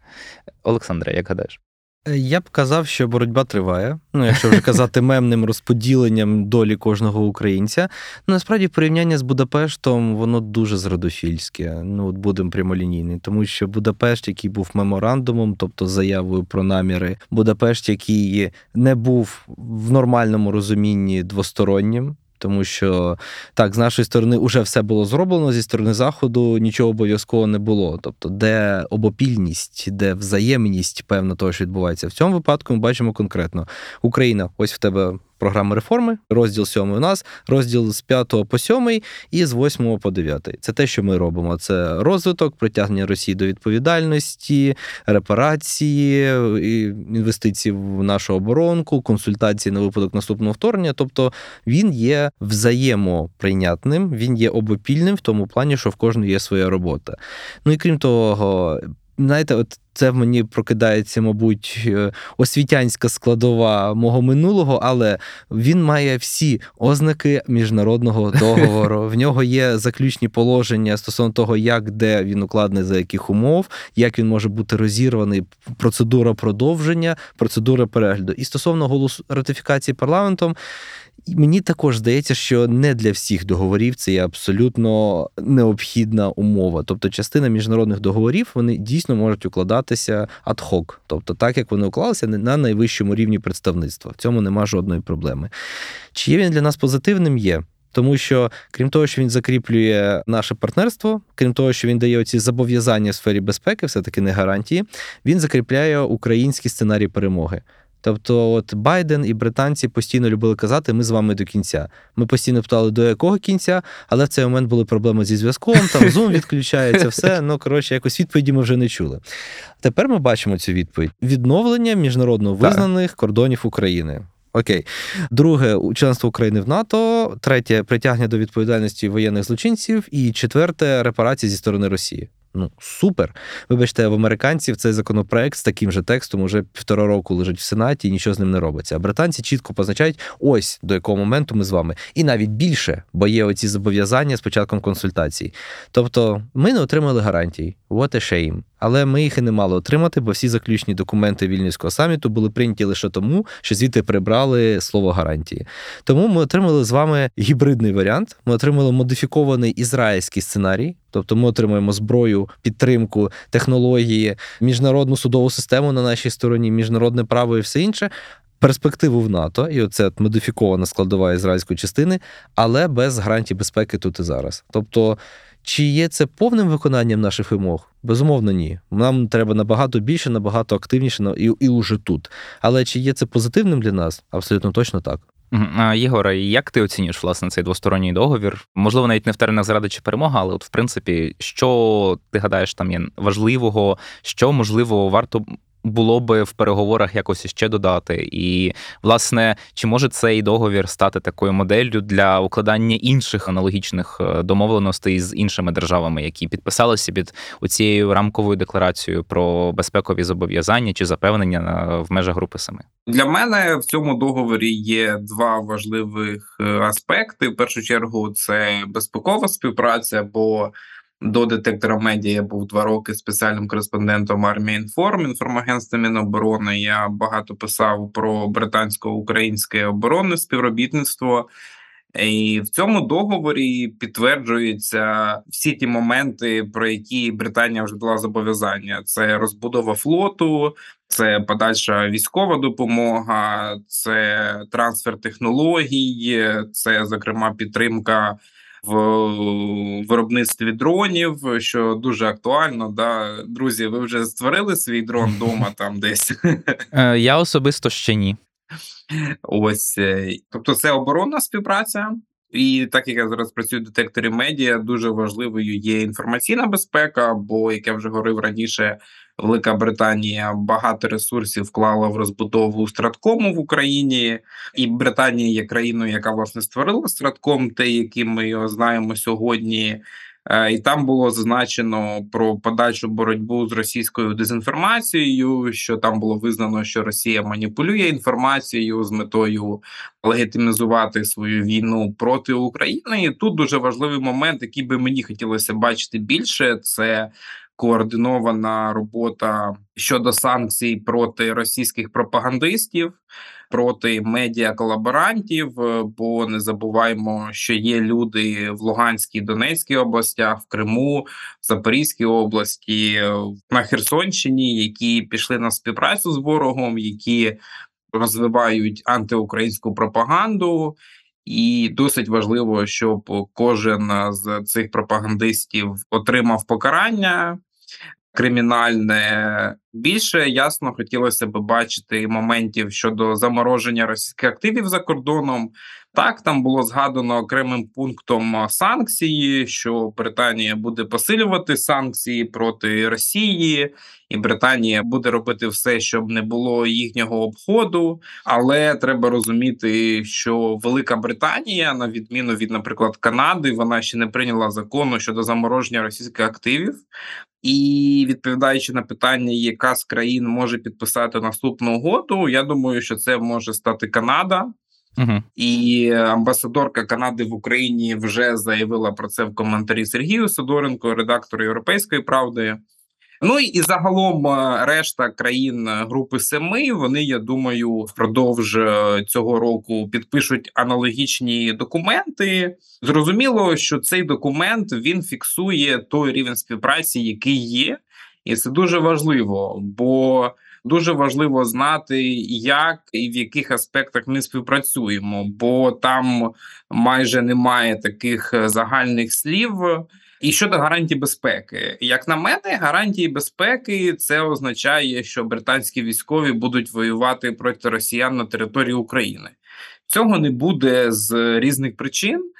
Олександре, як гадаєш? Е, я б казав, що боротьба триває. Ну, якщо вже казати мемним розподіленням долі кожного українця. Ну, насправді порівняння з Будапештом, воно дуже зрадофільське. Ну, от будемо прямолінійні. Тому що Будапешт, який був меморандумом, тобто заявою про наміри, Будапешт, який не був в нормальному розумінні двостороннім. Тому що так, з нашої сторони вже все було зроблено, зі сторони заходу нічого обов'язково не було. Тобто, де обопільність, де взаємність, певно, того, що відбувається в цьому випадку, ми бачимо конкретно Україна. Ось в тебе програми реформи, розділ 7 у нас, розділ з 5 по 7 і з 8 по 9. Це те, що ми робимо. Це розвиток, притягнення Росії до відповідальності, репарації, інвестиції в нашу оборонку, консультації на випадок наступного вторгнення. Тобто він є взаємоприйнятним, він є обопільним в тому плані, що в кожного є своя робота. Ну і крім того, знаєте, от це в мені прокидається, мабуть, е, освітянська складова мого минулого, але він має всі ознаки міжнародного договору. В нього є заключні положення стосовно того, як де він укладений, за яких умов, як він може бути розірваний, процедура продовження, процедура перегляду. І стосовно голосу ратифікації парламентом. Мені також здається, що не для всіх договорів це є абсолютно необхідна умова. Тобто, частина міжнародних договорів вони дійсно можуть укладатися ад-хок, тобто так як вони уклалися на найвищому рівні представництва. В цьому нема жодної проблеми. Чи є він для нас позитивним? Є. Тому що, крім того, що він закріплює наше партнерство, крім того, що він дає оці зобов'язання в сфері безпеки, все таки не гарантії, він закріпляє український сценарій перемоги. Тобто, от Байден і британці постійно любили казати, ми з вами до кінця. Ми постійно питали, до якого кінця, але в цей момент були проблеми зі зв'язком, там Zoom відключається, все. Ну, коротше, якось відповіді ми вже не чули. Тепер ми бачимо цю відповідь: відновлення міжнародно визнаних так. кордонів України. Окей, друге членство України в НАТО, третє притягнення до відповідальності воєнних злочинців, і четверте репарації зі сторони Росії. Ну, супер. Вибачте, в американців цей законопроект з таким же текстом уже півтора року лежить в Сенаті і нічого з ним не робиться. А британці чітко позначають, ось до якого моменту ми з вами. І навіть більше, бо є оці зобов'язання з початком консультації. Тобто ми не отримали гарантій. What a shame. Але ми їх і не мали отримати, бо всі заключні документи вільнюського саміту були прийняті лише тому, що звідти прибрали слово гарантії. Тому ми отримали з вами гібридний варіант. Ми отримали модифікований ізраїльський сценарій, тобто ми отримуємо зброю, підтримку, технології, міжнародну судову систему на нашій стороні, міжнародне право і все інше. Перспективу в НАТО, і оце модифікована складова ізраїльської частини, але без гарантій безпеки тут і зараз. Тобто чи є це повним виконанням наших вимог? Безумовно, ні. Нам треба набагато більше, набагато активніше і і уже тут. Але чи є це позитивним для нас? Абсолютно точно так. Єгоре, як ти оцінюєш власне цей двосторонній договір? Можливо, навіть не в термінах зради чи перемога, але от в принципі, що ти гадаєш там є важливого, що можливо варто було би в переговорах якось ще додати. І, власне, чи може цей договір стати такою моделлю для укладання інших аналогічних е, домовленостей з іншими державами, які підписалися під цією рамковою декларацією про безпекові зобов'язання чи запевнення в межах групи семи? Для мене в цьому договорі є два важливих е, аспекти. В першу чергу, це безпекова співпраця. бо до детектора медіа я був два роки спеціальним кореспондентом армії інформ інформагентства Міноборони. Я багато писав про британсько-українське оборонне співробітництво. І в цьому договорі підтверджуються всі ті моменти, про які Британія вже дала зобов'язання: це розбудова флоту, це подальша військова допомога, це трансфер технологій, це зокрема підтримка в виробництві дронів, що дуже актуально. Да, Друзі, ви вже створили свій дрон вдома там десь? Е, я особисто ще ні. Ось, е, тобто, це оборонна співпраця. І так як я зараз працюю в детекторі медіа, дуже важливою є інформаційна безпека. Бо як я вже говорив раніше, Велика Британія багато ресурсів вклала в розбудову страткому в Україні, і Британія є країною, яка власне створила стратком, те, яким ми його знаємо сьогодні. Е, і там було зазначено про подальшу боротьбу з російською дезінформацією. Що там було визнано, що Росія маніпулює інформацією з метою легітимізувати свою війну проти України. І Тут дуже важливий момент, який би мені хотілося бачити більше, це координована робота щодо санкцій проти російських пропагандистів, проти медіа колаборантів. Е, бо не забуваємо, що є люди в Луганській Донецькій областях, в Криму, в Запорізькій області, е, на Херсонщині, які пішли на співпрацю з ворогом, які розвивають антиукраїнську пропаганду. І досить важливо, щоб кожен з цих пропагандистів отримав покарання кримінальне. Більше ясно хотілося б бачити моментів щодо замороження російських активів за кордоном. Так, там було згадано окремим пунктом санкції, що Британія буде посилювати санкції проти Росії, і Британія буде робити все, щоб не було їхнього обходу. Але треба розуміти, що Велика Британія, на відміну від, наприклад, Канади, вона ще не прийняла закону щодо замороження російських активів. І відповідаючи на питання, яка з країн може підписати наступну угоду, я думаю, що це може стати Канада. Угу. І амбасадорка Канади в Україні вже заявила про це в коментарі Сергію Сидоренко, редактору Європейської правди. Ну і загалом е, решта країн групи Семи вони, я думаю, впродовж е, цього року підпишуть аналогічні документи. Зрозуміло, що цей документ він фіксує той рівень співпраці, який є, і це дуже важливо, бо дуже важливо знати, як і в яких аспектах ми співпрацюємо, бо там майже немає таких е, загальних слів. І щодо гарантій безпеки, як на мене, гарантії безпеки це означає, що британські військові будуть воювати проти росіян на території України. Цього не буде з різних причин.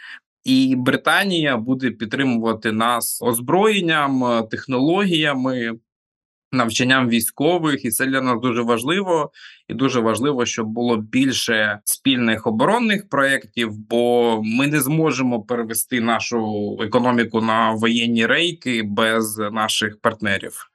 І Британія буде підтримувати нас озброєнням, технологіями, навчанням військових, і це для нас дуже важливо. І дуже важливо, щоб було більше спільних оборонних проєктів, бо ми не зможемо перевести нашу економіку на воєнні рейки без наших партнерів.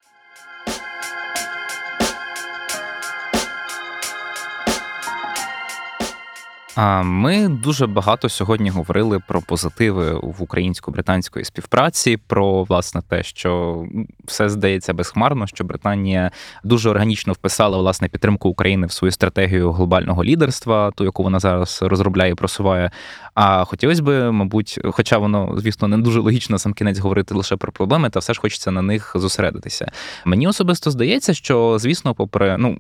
Ми дуже багато сьогодні говорили про позитиви в українсько-британської співпраці, про власне те, що все здається безхмарно, що Британія дуже органічно вписала власне підтримку України в свою стратегію глобального лідерства, ту, яку вона зараз розробляє, і просуває. А хотілося б, мабуть, хоча воно, звісно, не дуже логічно сам кінець говорити лише про проблеми, та все ж хочеться на них зосередитися. Мені особисто здається, що звісно, попри ну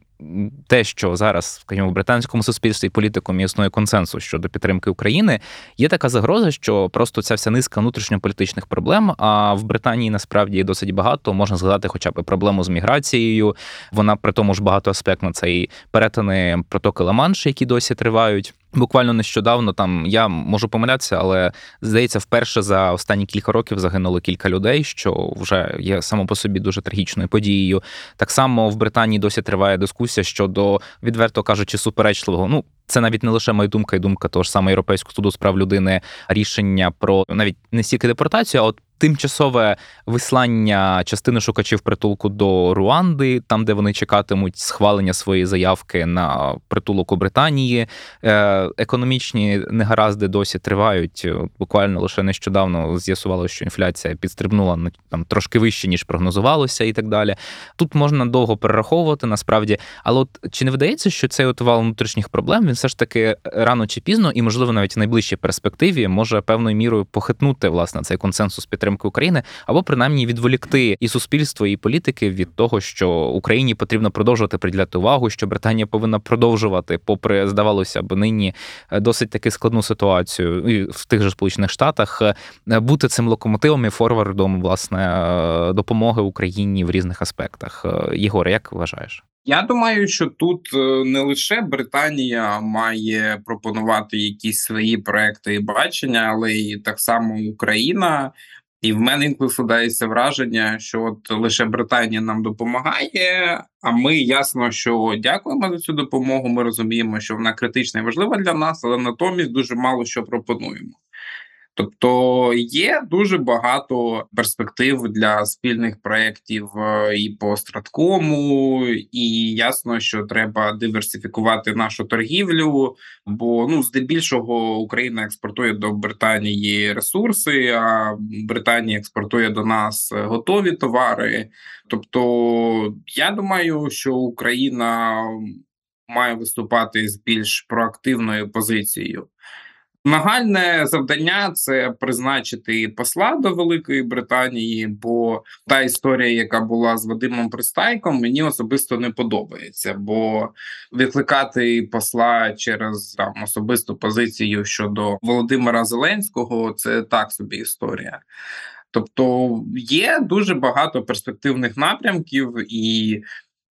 те, що зараз скажімо, в британському суспільстві політикум існує консенсус щодо підтримки України, є така загроза, що просто ця вся низка внутрішньополітичних проблем. А в Британії насправді досить багато. Можна згадати, хоча б проблему з міграцією. Вона при тому ж багатоаспектна це і перетини протоки Ла-Манш, які досі тривають. Буквально нещодавно там я можу помилятися, але здається, вперше за останні кілька років загинуло кілька людей, що вже є само по собі дуже трагічною подією. Так само в Британії досі триває дискусія щодо, відверто кажучи, суперечливого. Ну це навіть не лише моя думка і думка того ж саме Європейського суду з прав людини рішення про навіть не стільки депортацію, а от тимчасове вислання частини шукачів притулку до Руанди, там де вони чекатимуть схвалення своєї заявки на притулок у Британії. Е, економічні негаразди досі тривають. Буквально лише нещодавно з'ясувалося, що інфляція підстрибнула ну, там трошки вище ніж прогнозувалося, і так далі. Тут можна довго перераховувати насправді, але от чи не видається, що цей от вал внутрішніх проблем він все ж таки рано чи пізно, і можливо навіть в найближчій перспективі може певною мірою похитнути власне цей консенсус підтримки підтримки України, або принаймні відволікти і суспільство, і політики від того, що Україні потрібно продовжувати приділяти увагу, що Британія повинна продовжувати, попри здавалося б, нині е, досить таки складну ситуацію і в тих же сполучених штатах, е, бути цим локомотивом і форвардом власне е, допомоги Україні в різних аспектах. Єгор, як вважаєш? Я думаю, що тут не лише Британія має пропонувати якісь свої проекти і бачення, але й так само Україна. І в мене інколи складається враження, що от лише Британія нам допомагає. А ми ясно, що дякуємо за цю допомогу. Ми розуміємо, що вона критична і важлива для нас, але натомість дуже мало що пропонуємо. Тобто є дуже багато перспектив для спільних проєктів е, і по страткому, і ясно, що треба диверсифікувати нашу торгівлю. Бо ну здебільшого Україна експортує до Британії ресурси, а Британія експортує до нас готові товари. Тобто, я думаю, що Україна має виступати з більш проактивною позицією. Нагальне завдання це призначити посла до Великої Британії, бо та історія, яка була з Вадимом Пристайком, мені особисто не подобається. Бо викликати посла через там особисту позицію щодо Володимира Зеленського це так собі історія. Тобто є дуже багато перспективних напрямків і.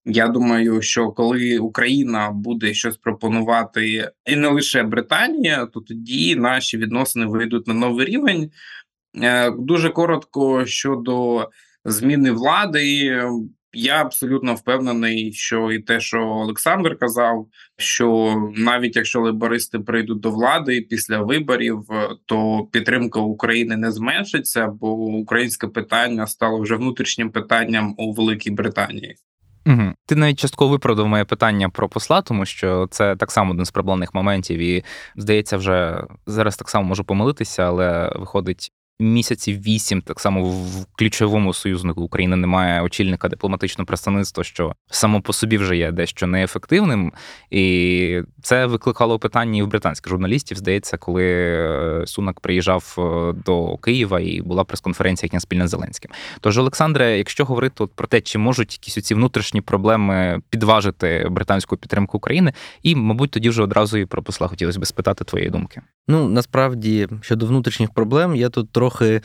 Я думаю, що коли Україна буде щось пропонувати, і не лише Британія, то тоді наші відносини вийдуть на новий рівень. Е, дуже коротко щодо зміни влади. Я абсолютно впевнений, що і те, що Олександр казав, що навіть якщо лейбористи прийдуть до влади після виборів, то підтримка України не зменшиться, бо українське питання стало вже внутрішнім питанням у Великій Британії. Угу. Ти навіть частково виправдав моє питання про посла, тому що це так само один з проблемних моментів, і здається, вже зараз так само можу помилитися, але виходить місяців вісім, так само в ключовому союзнику України немає очільника дипломатичного представництва, що само по собі вже є дещо неефективним. І це викликало питання і в британських журналістів. Здається, коли е, Сунак приїжджав е, до Києва і була прес-конференція їхня спільна з Зеленським. Тож, Олександре, якщо говорити от про те, чи можуть якісь оці внутрішні проблеми підважити британську підтримку України, і, мабуть, тоді вже одразу і про посла хотілося би спитати твоєї думки. Ну насправді щодо внутрішніх проблем, я тут трохи трохи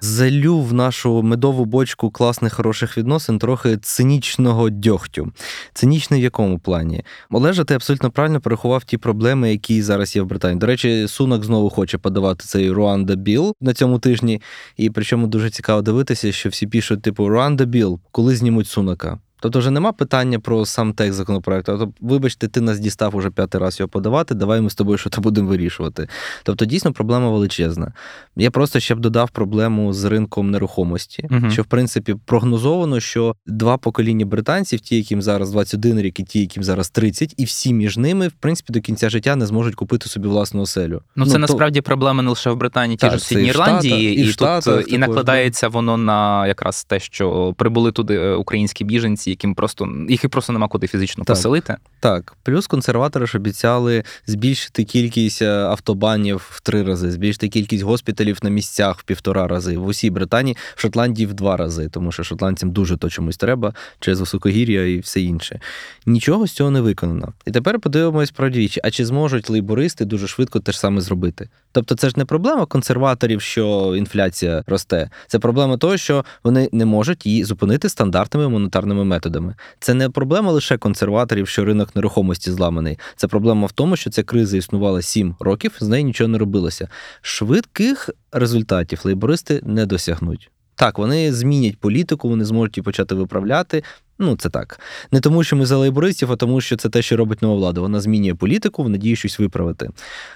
залю в нашу медову бочку класних хороших відносин, трохи цинічного дьогтю. Цинічний в якому плані? Олежа, ти абсолютно правильно порахував ті проблеми, які зараз є в Британії. До речі, Сунок знову хоче подавати цей Руанда Біл на цьому тижні. І причому дуже цікаво дивитися, що всі пишуть, типу, Руанда Біл, коли знімуть Сунака. Тобто вже нема питання про сам текст законопроекту. Тобто, вибачте, ти нас дістав уже п'ятий раз його подавати. Давай ми з тобою що то будемо вирішувати. Тобто, дійсно, проблема величезна. Я просто ще б додав проблему з ринком нерухомості, uh що в принципі прогнозовано, що два покоління британців, ті, яким зараз 21 рік, і ті, яким зараз 30, і всі між ними, в принципі, до кінця життя не зможуть купити собі власну оселю. Ну, це то... насправді проблема не лише в Британії, ті ж в Східній Ірландії, і, і, Штатах, тут і накладається воно на якраз те, що прибули туди е, українські біженці яким просто їх і просто нема куди фізично так, поселити. Так, плюс консерватори ж обіцяли збільшити кількість е, автобанів в три рази, збільшити кількість госпіталів на місцях в півтора рази. В усій Британії, в Шотландії в два рази, тому що шотландцям дуже то чомусь треба через високогір'я і все інше. Нічого з цього не виконано. І тепер подивимось про двічі. А чи зможуть лейбористи дуже швидко те ж саме зробити? Тобто, це ж не проблема консерваторів, що інфляція росте. Це проблема того, що вони не можуть її зупинити стандартними монетарними методами. Це не проблема лише консерваторів, що ринок нерухомості зламаний. Це проблема в тому, що ця криза існувала 7 років, з нею нічого не робилося. Швидких результатів лейбористи не досягнуть. Так, вони змінять політику, вони зможуть її почати виправляти. Ну, це так. Не тому, що ми за лейбористів, а тому, що це те, що робить нова влада. Вона змінює політику в надії щось виправити.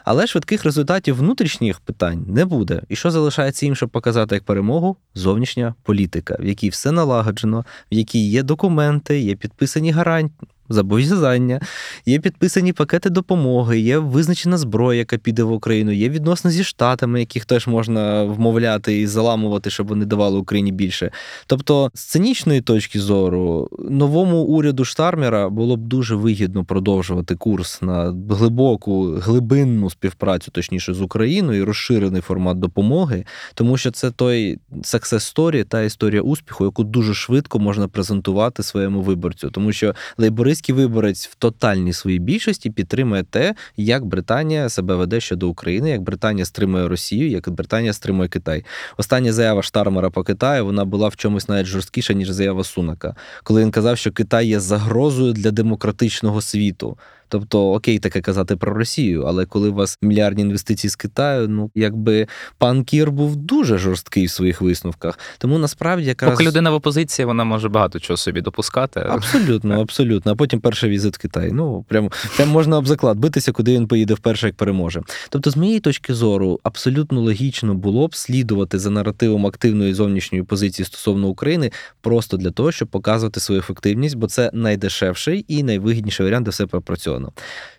Але швидких результатів внутрішніх питань не буде. І що залишається їм, щоб показати як перемогу? Зовнішня політика, в якій все налагоджено, в якій є документи, є підписані гарантії зобов'язання, є підписані пакети допомоги, є визначена зброя, яка піде в Україну, є відносно зі штатами, яких теж можна вмовляти і заламувати, щоб вони давали Україні більше. Тобто, з цинічної точки зору, новому уряду Штармера було б дуже вигідно продовжувати курс на глибоку, глибинну співпрацю, точніше, з Україною, розширений формат допомоги, тому що це той success story, та історія успіху, яку дуже швидко можна презентувати своєму виборцю, тому що лейбори Лейбористський виборець в тотальній своїй більшості підтримує те, як Британія себе веде щодо України, як Британія стримує Росію, як Британія стримує Китай. Остання заява Штармера по Китаю вона була в чомусь навіть жорсткіша ніж заява Сунака, коли він казав, що Китай є загрозою для демократичного світу. Тобто, окей, таке казати про Росію, але коли у вас мільярдні інвестиції з Китаю, ну якби пан Кір був дуже жорсткий в своїх висновках. Тому насправді якраз Поки людина в опозиції, вона може багато чого собі допускати. абсолютно, абсолютно. А потім перший візит в Китай. Ну прям прям можна об заклад битися, куди він поїде вперше, як переможе. Тобто, з моєї точки зору, абсолютно логічно було б слідувати за наративом активної зовнішньої позиції стосовно України, просто для того, щоб показувати свою ефективність, бо це найдешевший і найвигідніший варіант, де все пропрацьовано.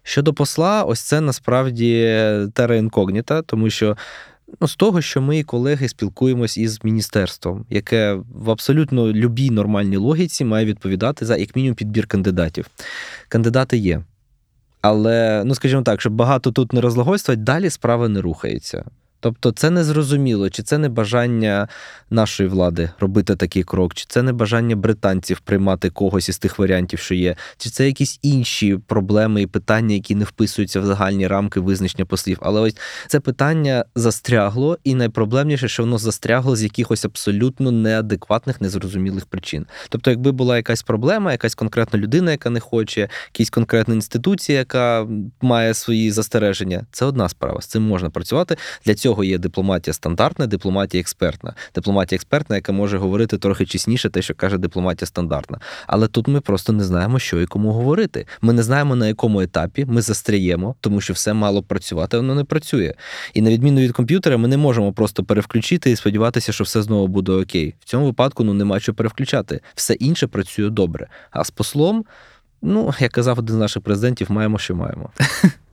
Щодо посла, ось це насправді тера інкогніта, тому що. Ну, з того, що ми, колеги, спілкуємось із міністерством, яке в абсолютно любій нормальній логіці має відповідати за як мінімум підбір кандидатів. Кандидати є. Але, ну скажімо так, щоб багато тут не розлагольствувати, далі справа не рухається. Тобто це не зрозуміло, чи це не бажання нашої влади робити такий крок, чи це не бажання британців приймати когось із тих варіантів, що є, чи це якісь інші проблеми і питання, які не вписуються в загальні рамки визначення послів. Але ось це питання застрягло, і найпроблемніше, що воно застрягло з якихось абсолютно неадекватних, незрозумілих причин. Тобто, якби була якась проблема, якась конкретна людина, яка не хоче, якась конкретна інституція, яка має свої застереження, це одна справа. З цим можна працювати. Для цього є дипломатія стандартна, дипломатія експертна. Дипломатія експертна, яка може говорити трохи чесніше, те, що каже дипломатія стандартна. Але тут ми просто не знаємо, що і кому говорити. Ми не знаємо на якому етапі ми застряємо, тому що все мало працювати, воно не працює. І на відміну від комп'ютера, ми не можемо просто перевключити і сподіватися, що все знову буде окей. В цьому випадку ну нема що перевключати. Все інше працює добре. А з послом, ну як казав один з наших президентів, маємо, що маємо.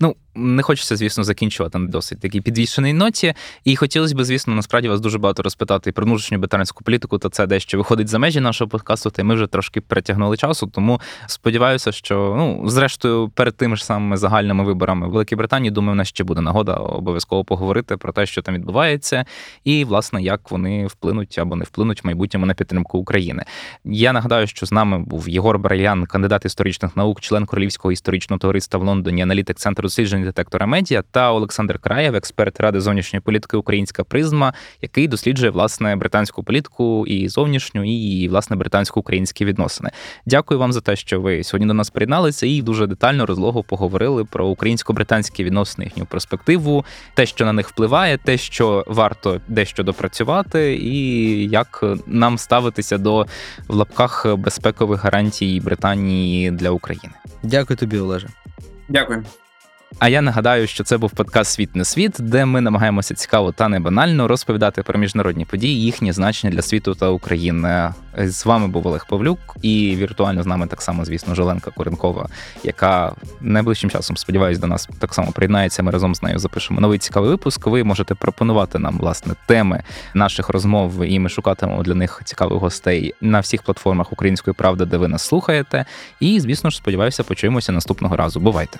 Ну, не хочеться, звісно, закінчувати на досить такій підвішеній ноті. І хотілося б, звісно, насправді вас дуже багато розпитати про внутрішню британську політику, та це дещо виходить за межі нашого подкасту, та ми вже трошки перетягнули часу. Тому сподіваюся, що ну, зрештою, перед тими ж самими загальними виборами в Великій Британії, думаю, у нас ще буде нагода обов'язково поговорити про те, що там відбувається, і власне як вони вплинуть або не вплинуть в майбутньому на підтримку України. Я нагадаю, що з нами був Єгор Бараян, кандидат історичних наук, член Королівського історичного товариства в Лондоні, аналітик центру досліджень детектора медіа, та Олександр Краєв, експерт ради зовнішньої політики Українська призма, який досліджує власне британську політику і зовнішню, і власне британсько-українські відносини. Дякую вам за те, що ви сьогодні до нас приєдналися і дуже детально розлого поговорили про українсько-британські відносини, їхню перспективу, те, що на них впливає, те, що варто дещо допрацювати, і як нам ставитися до в лапках безпекових гарантій Британії для України. Дякую тобі, Олеже. Дякую. А я нагадаю, що це був подкаст Світ не світ, де ми намагаємося цікаво та не банально розповідати про міжнародні події, їхні значення для світу та України. З вами був Олег Павлюк, і віртуально з нами так само, звісно, Жоленка Коренкова, яка найближчим часом, сподіваюсь, до нас так само приєднається. Ми разом з нею запишемо новий цікавий випуск. Ви можете пропонувати нам власне теми наших розмов, і ми шукатимемо для них цікавих гостей на всіх платформах Української правди, де ви нас слухаєте. І звісно ж, сподіваюся, почуємося наступного разу. Бувайте.